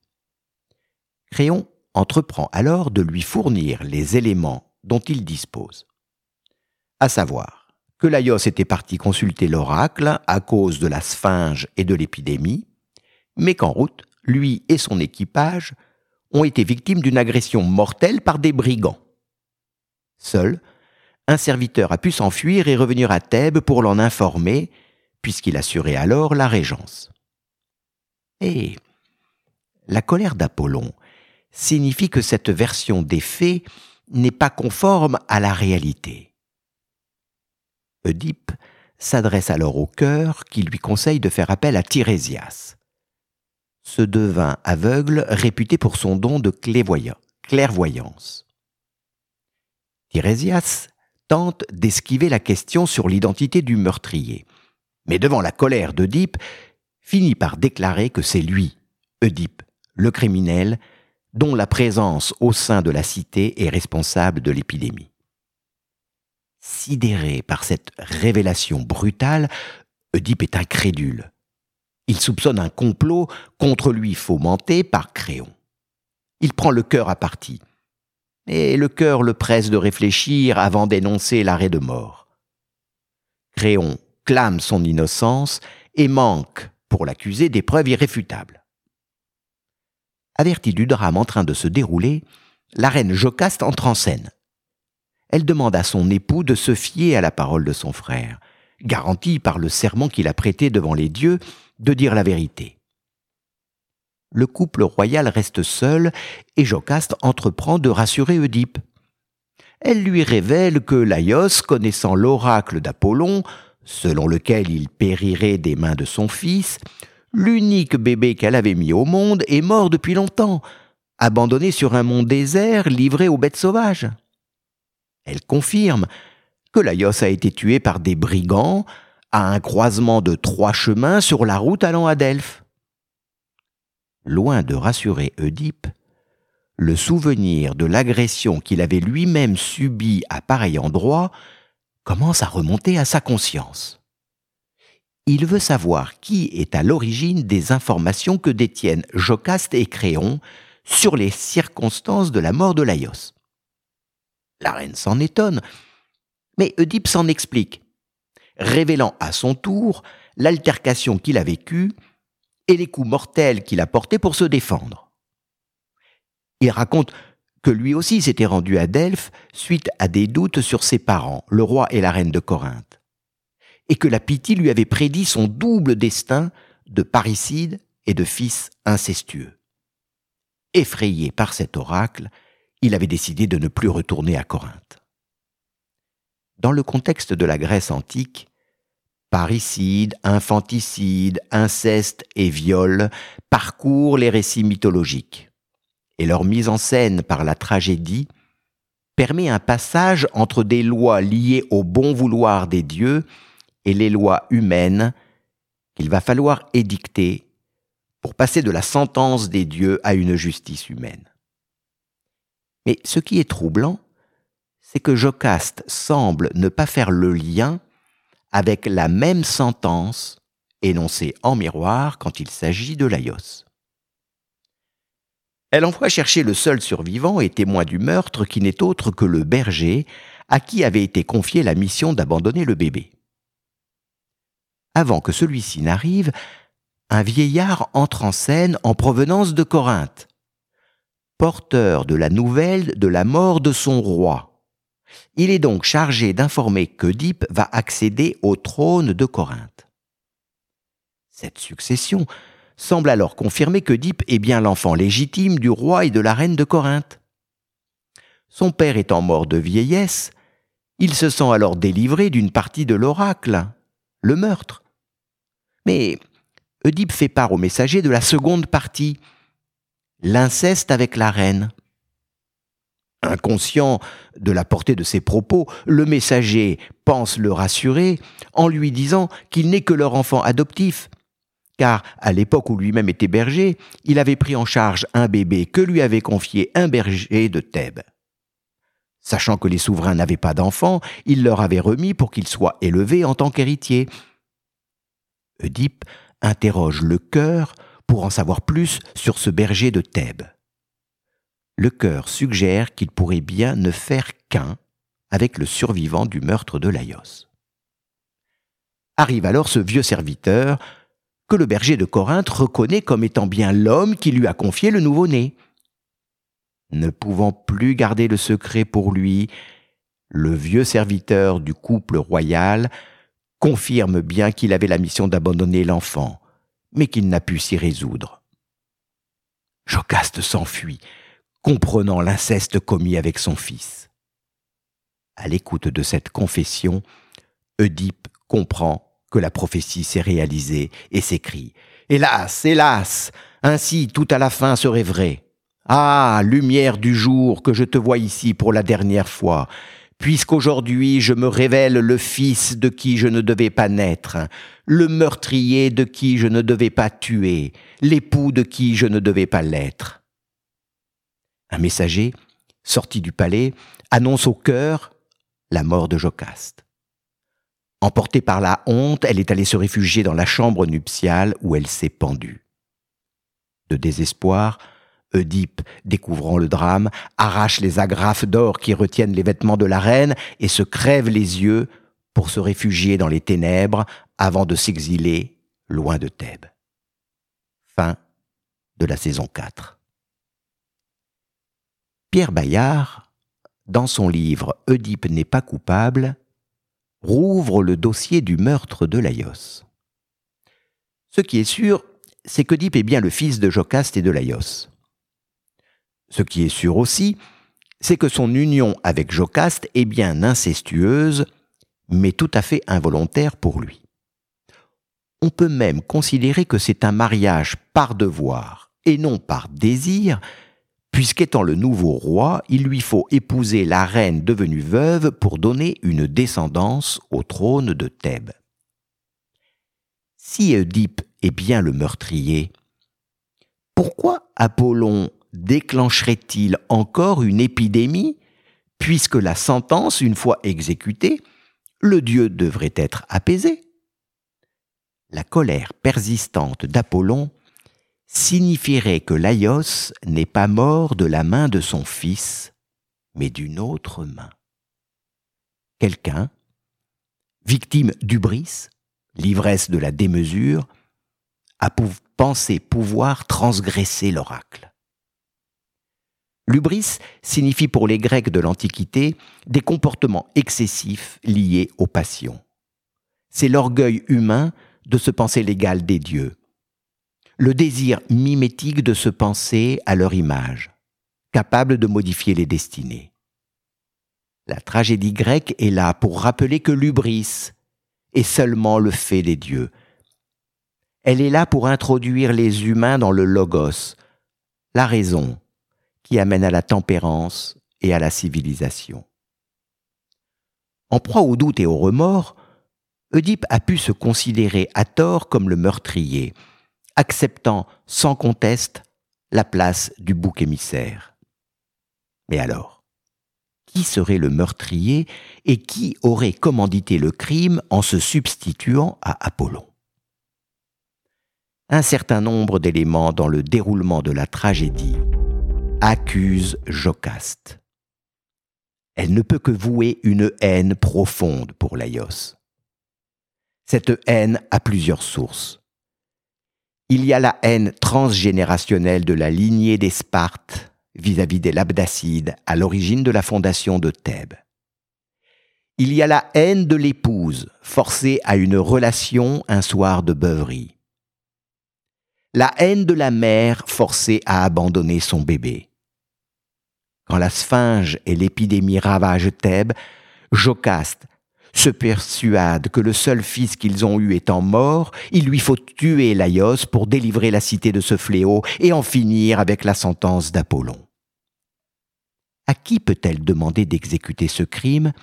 Speaker 1: Entreprend alors de lui fournir les éléments dont il dispose. À savoir que Laios était parti consulter l'oracle à cause de la sphinge et de l'épidémie, mais qu'en route, lui et son équipage ont été victimes d'une agression mortelle par des brigands. Seul, un serviteur a pu s'enfuir et revenir à Thèbes pour l'en informer, puisqu'il assurait alors la régence. Et la colère d'Apollon signifie que cette version des faits n'est pas conforme à la réalité. Oedipe s'adresse alors au cœur qui lui conseille de faire appel à Tirésias, ce devint aveugle réputé pour son don de clairvoyance. Tirésias tente d'esquiver la question sur l'identité du meurtrier, mais devant la colère d'Oedipe, finit par déclarer que c'est lui, Oedipe, le criminel, dont la présence au sein de la cité est responsable de l'épidémie. Sidéré par cette révélation brutale, Oedipe est incrédule. Il soupçonne un complot contre lui fomenté par Créon. Il prend le cœur à partie. Et le cœur le presse de réfléchir avant d'énoncer l'arrêt de mort. Créon clame son innocence et manque, pour l'accuser, des preuves irréfutables. Avertie du drame en train de se dérouler, la reine Jocaste entre en scène. Elle demande à son époux de se fier à la parole de son frère, garantie par le serment qu'il a prêté devant les dieux de dire la vérité. Le couple royal reste seul et Jocaste entreprend de rassurer Oedipe. Elle lui révèle que Laios, connaissant l'oracle d'Apollon, selon lequel il périrait des mains de son fils, l'unique bébé qu'elle avait mis au monde est mort depuis longtemps, abandonné sur un mont désert livré aux bêtes sauvages. Elle confirme que Laios a été tué par des brigands à un croisement de trois chemins sur la route allant à Delphes. Loin de rassurer Oedipe, le souvenir de l'agression qu'il avait lui-même subie à pareil endroit commence à remonter à sa conscience. Il veut savoir qui est à l'origine des informations que détiennent Jocaste et Créon sur les circonstances de la mort de Laios. La reine s'en étonne, mais Oedipe s'en explique, révélant à son tour l'altercation qu'il a vécue et les coups mortels qu'il a portés pour se défendre. Il raconte que lui aussi s'était rendu à Delphes suite à des doutes sur ses parents, le roi et la reine de Corinthe, et que la pitié lui avait prédit son double destin de parricide et de fils incestueux. Effrayé par cet oracle, il avait décidé de ne plus retourner à Corinthe. Dans le contexte de la Grèce antique, parricide, infanticide, inceste et viol parcourent les récits mythologiques et leur mise en scène par la tragédie permet un passage entre des lois liées au bon vouloir des dieux et les lois humaines qu'il va falloir édicter pour passer de la sentence des dieux à une justice humaine. Mais ce qui est troublant, c'est que Jocaste semble ne pas faire le lien avec la même sentence énoncée en miroir quand il s'agit de Laios. Elle envoie chercher le seul survivant et témoin du meurtre qui n'est autre que le berger à qui avait été confiée la mission d'abandonner le bébé. Avant que celui-ci n'arrive, un vieillard entre en scène en provenance de Corinthe, porteur de la nouvelle de la mort de son roi. Il est donc chargé d'informer qu'Oedipe va accéder au trône de Corinthe. Cette succession semble alors confirmer que Dipe est bien l'enfant légitime du roi et de la reine de Corinthe. Son père étant mort de vieillesse, il se sent alors délivré d'une partie de l'oracle, le meurtre. Mais Oedipe fait part au messager de la seconde partie, l'inceste avec la reine. Inconscient de la portée de ses propos, le messager pense le rassurer en lui disant qu'il n'est que leur enfant adoptif car à l'époque où lui-même était berger, il avait pris en charge un bébé que lui avait confié un berger de Thèbes. Sachant que les souverains n'avaient pas d'enfants, il leur avait remis pour qu'ils soient élevés en tant qu'héritiers. Oedipe interroge le cœur pour en savoir plus sur ce berger de Thèbes. Le cœur suggère qu'il pourrait bien ne faire qu'un avec le survivant du meurtre de Laios. Arrive alors ce vieux serviteur que le berger de Corinthe reconnaît comme étant bien l'homme qui lui a confié le nouveau-né. Ne pouvant plus garder le secret pour lui, le vieux serviteur du couple royal confirme bien qu'il avait la mission d'abandonner l'enfant, mais qu'il n'a pu s'y résoudre. Jocaste s'enfuit, comprenant l'inceste commis avec son fils. À l'écoute de cette confession, Oedipe comprend que la prophétie s'est réalisée et s'écrit Hélas, hélas, ainsi tout à la fin serait vrai. Ah, lumière du jour, que je te vois ici pour la dernière fois, puisqu'aujourd'hui je me révèle le fils de qui je ne devais pas naître, le meurtrier de qui je ne devais pas tuer, l'époux de qui je ne devais pas l'être. Un messager, sorti du palais, annonce au cœur la mort de Jocaste. Emportée par la honte, elle est allée se réfugier dans la chambre nuptiale où elle s'est pendue. De désespoir, Oedipe, découvrant le drame, arrache les agrafes d'or qui retiennent les vêtements de la reine et se crève les yeux pour se réfugier dans les ténèbres avant de s'exiler loin de Thèbes. Fin de la saison 4. Pierre Bayard, dans son livre Oedipe n'est pas coupable, rouvre le dossier du meurtre de Laios. Ce qui est sûr, c'est qu'Oedipe est bien le fils de Jocaste et de Laios. Ce qui est sûr aussi, c'est que son union avec Jocaste est bien incestueuse, mais tout à fait involontaire pour lui. On peut même considérer que c'est un mariage par devoir et non par désir, puisqu'étant le nouveau roi, il lui faut épouser la reine devenue veuve pour donner une descendance au trône de Thèbes. Si Oedipe est bien le meurtrier, pourquoi Apollon déclencherait-il encore une épidémie, puisque la sentence, une fois exécutée, le dieu devrait être apaisé? La colère persistante d'Apollon signifierait que Laios n'est pas mort de la main de son fils, mais d'une autre main. Quelqu'un, victime d'ubris, l'ivresse de la démesure, a pensé pouvoir transgresser l'oracle. L'ubris signifie pour les Grecs de l'Antiquité des comportements excessifs liés aux passions. C'est l'orgueil humain de se penser l'égal des dieux, le désir mimétique de se penser à leur image, capable de modifier les destinées. La tragédie grecque est là pour rappeler que l'ubris est seulement le fait des dieux. Elle est là pour introduire les humains dans le logos, la raison, qui amène à la tempérance et à la civilisation. En proie au doute et au remords, Oedipe a pu se considérer à tort comme le meurtrier, acceptant sans conteste la place du bouc émissaire. Mais alors, qui serait le meurtrier et qui aurait commandité le crime en se substituant à Apollon? Un certain nombre d'éléments dans le déroulement de la tragédie accusent Jocaste. Elle ne peut que vouer une haine profonde pour Laios. Cette haine a plusieurs sources il y a la haine transgénérationnelle de la lignée des Spartes vis-à-vis des Labdacides à l'origine de la fondation de Thèbes. Il y a la haine de l'épouse forcée à une relation un soir de beuverie. La haine de la mère forcée à abandonner son bébé. Quand la sphinge et l'épidémie ravagent Thèbes, Jocaste se persuadent que le seul fils qu'ils ont eu étant mort, il lui faut tuer Laios pour délivrer la cité de ce fléau et en finir avec la sentence d'Apollon. À qui peut-elle demander d'exécuter ce crime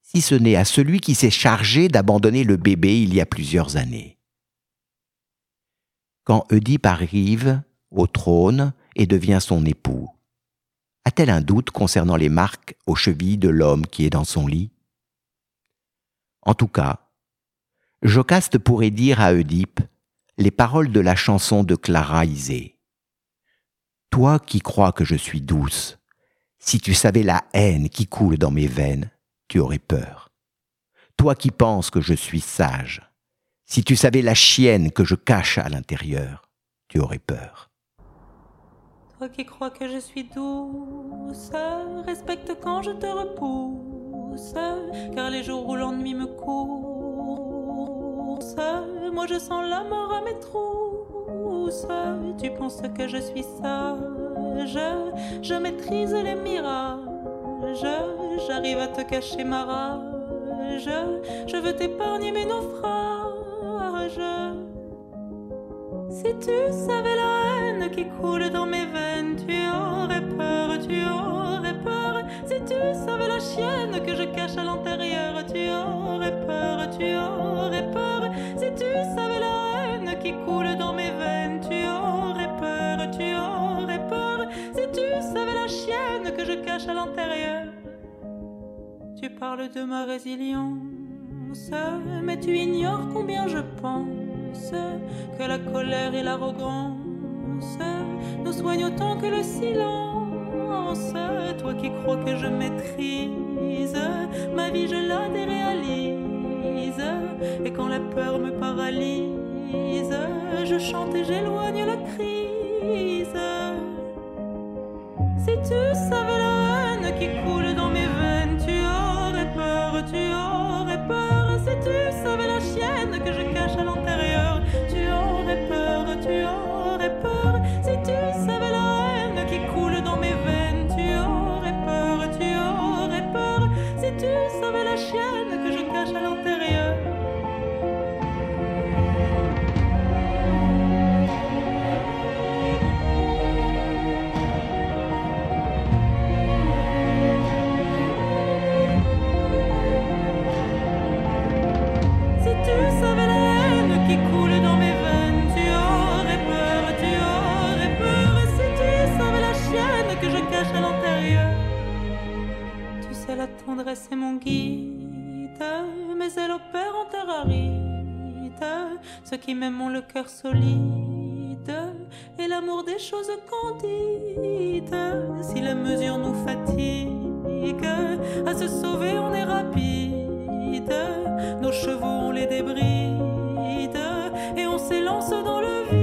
Speaker 1: si ce n'est à celui qui s'est chargé d'abandonner le bébé il y a plusieurs années? Quand Oedipe arrive au trône et devient son époux, A-t-elle un doute concernant les marques aux chevilles de l'homme qui est dans son lit? En tout cas, Jocaste pourrait dire à Oedipe les paroles de la chanson de Clara Isée. Toi qui crois que je suis douce, si tu savais la haine qui coule dans mes veines, tu aurais peur. Toi qui penses que je suis sage, si tu savais la chienne que je cache à l'intérieur, tu aurais peur.
Speaker 5: Qui crois que je suis douce, respecte quand je te repousse, car les jours où l'ennui me course, moi je sens la mort à mes trousses. Tu penses que je suis sage, je maîtrise les mirages, j'arrive à te cacher ma rage, je veux t'épargner mes naufrages. Si tu savais la haine qui coule dans mes veines, tu aurais peur, tu aurais peur. Si tu savais la chienne que je cache à l'intérieur, tu aurais peur, tu aurais peur. Si tu savais la haine qui coule dans mes veines, tu aurais peur, tu aurais peur. Si tu savais la chienne que je cache à l'intérieur, tu parles de ma résilience, mais tu ignores combien je pense que la colère et l'arrogance nous soignent autant que le silence. Toi qui crois que je maîtrise ma vie, je la déréalise. Et quand la peur me paralyse, je chante et j'éloigne la crise. Si tu savais la haine qui coule tendresse mon guide, mais elle opère en terre aride. Ceux qui m'aiment ont le cœur solide et l'amour des choses candides. Si la mesure nous fatigue, à se sauver on est rapide. Nos chevaux on les débride et on s'élance dans le vide.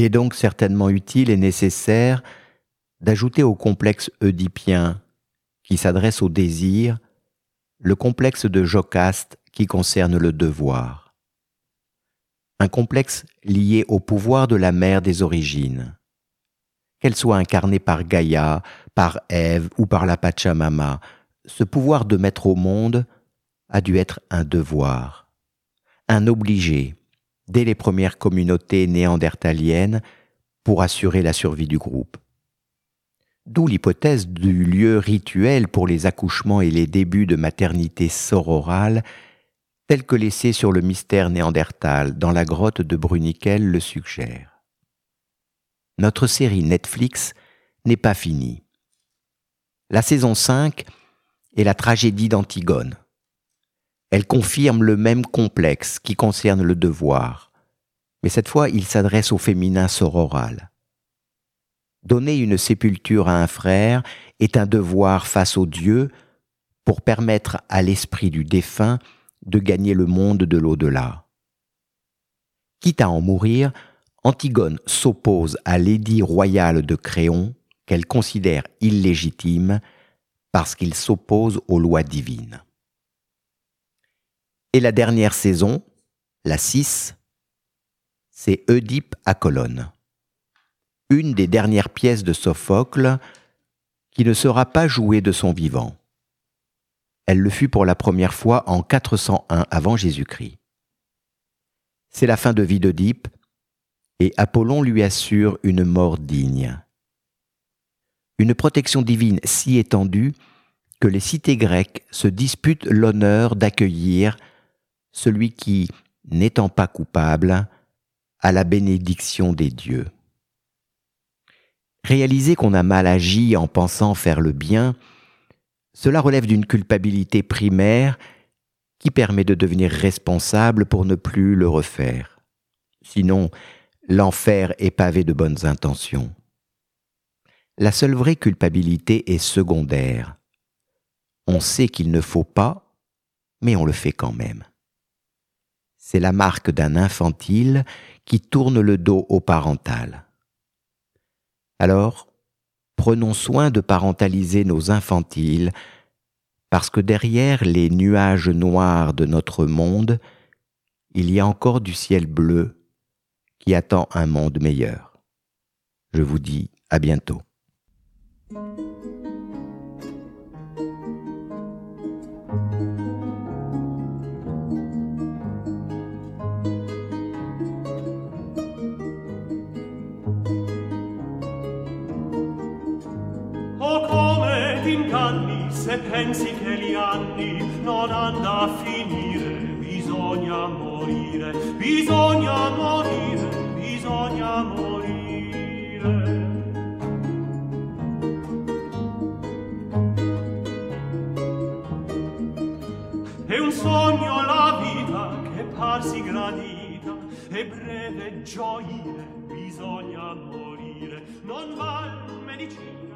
Speaker 1: Il est donc certainement utile et nécessaire d'ajouter au complexe oedipien qui s'adresse au désir le complexe de Jocaste qui concerne le devoir. Un complexe lié au pouvoir de la mère des origines. Qu'elle soit incarnée par Gaïa, par Ève ou par la Pachamama, ce pouvoir de mettre au monde a dû être un devoir, un obligé, dès les premières communautés néandertaliennes pour assurer la survie du groupe. D'où l'hypothèse du lieu rituel pour les accouchements et les débuts de maternité sororale tel que laissé sur le mystère néandertal dans la grotte de Bruniquel le suggère. Notre série Netflix n'est pas finie. La saison 5 est la tragédie d'Antigone. Elle confirme le même complexe qui concerne le devoir, mais cette fois il s'adresse au féminin sororal. Donner une sépulture à un frère est un devoir face au Dieu pour permettre à l'esprit du défunt de gagner le monde de l'au-delà. Quitte à en mourir, Antigone s'oppose à l'édit royal de Créon qu'elle considère illégitime parce qu'il s'oppose aux lois divines. Et la dernière saison, la 6, c'est Oedipe à Colonne. une des dernières pièces de Sophocle qui ne sera pas jouée de son vivant. Elle le fut pour la première fois en 401 avant Jésus-Christ. C'est la fin de vie d'Oedipe, et Apollon lui assure une mort digne. Une protection divine si étendue que les cités grecques se disputent l'honneur d'accueillir celui qui, n'étant pas coupable, a la bénédiction des dieux. Réaliser qu'on a mal agi en pensant faire le bien, cela relève d'une culpabilité primaire qui permet de devenir responsable pour ne plus le refaire. Sinon, l'enfer est pavé de bonnes intentions. La seule vraie culpabilité est secondaire. On sait qu'il ne faut pas, mais on le fait quand même. C'est la marque d'un infantile qui tourne le dos au parental. Alors, prenons soin de parentaliser nos infantiles, parce que derrière les nuages noirs de notre monde, il y a encore du ciel bleu qui attend un monde meilleur. Je vous dis à bientôt.
Speaker 6: T'inganni se pensi che gli anni non hanno a finire bisogna morire bisogna morire bisogna morire. È un sogno la vita che parsi gradita e breve gioire bisogna morire. Non val medicina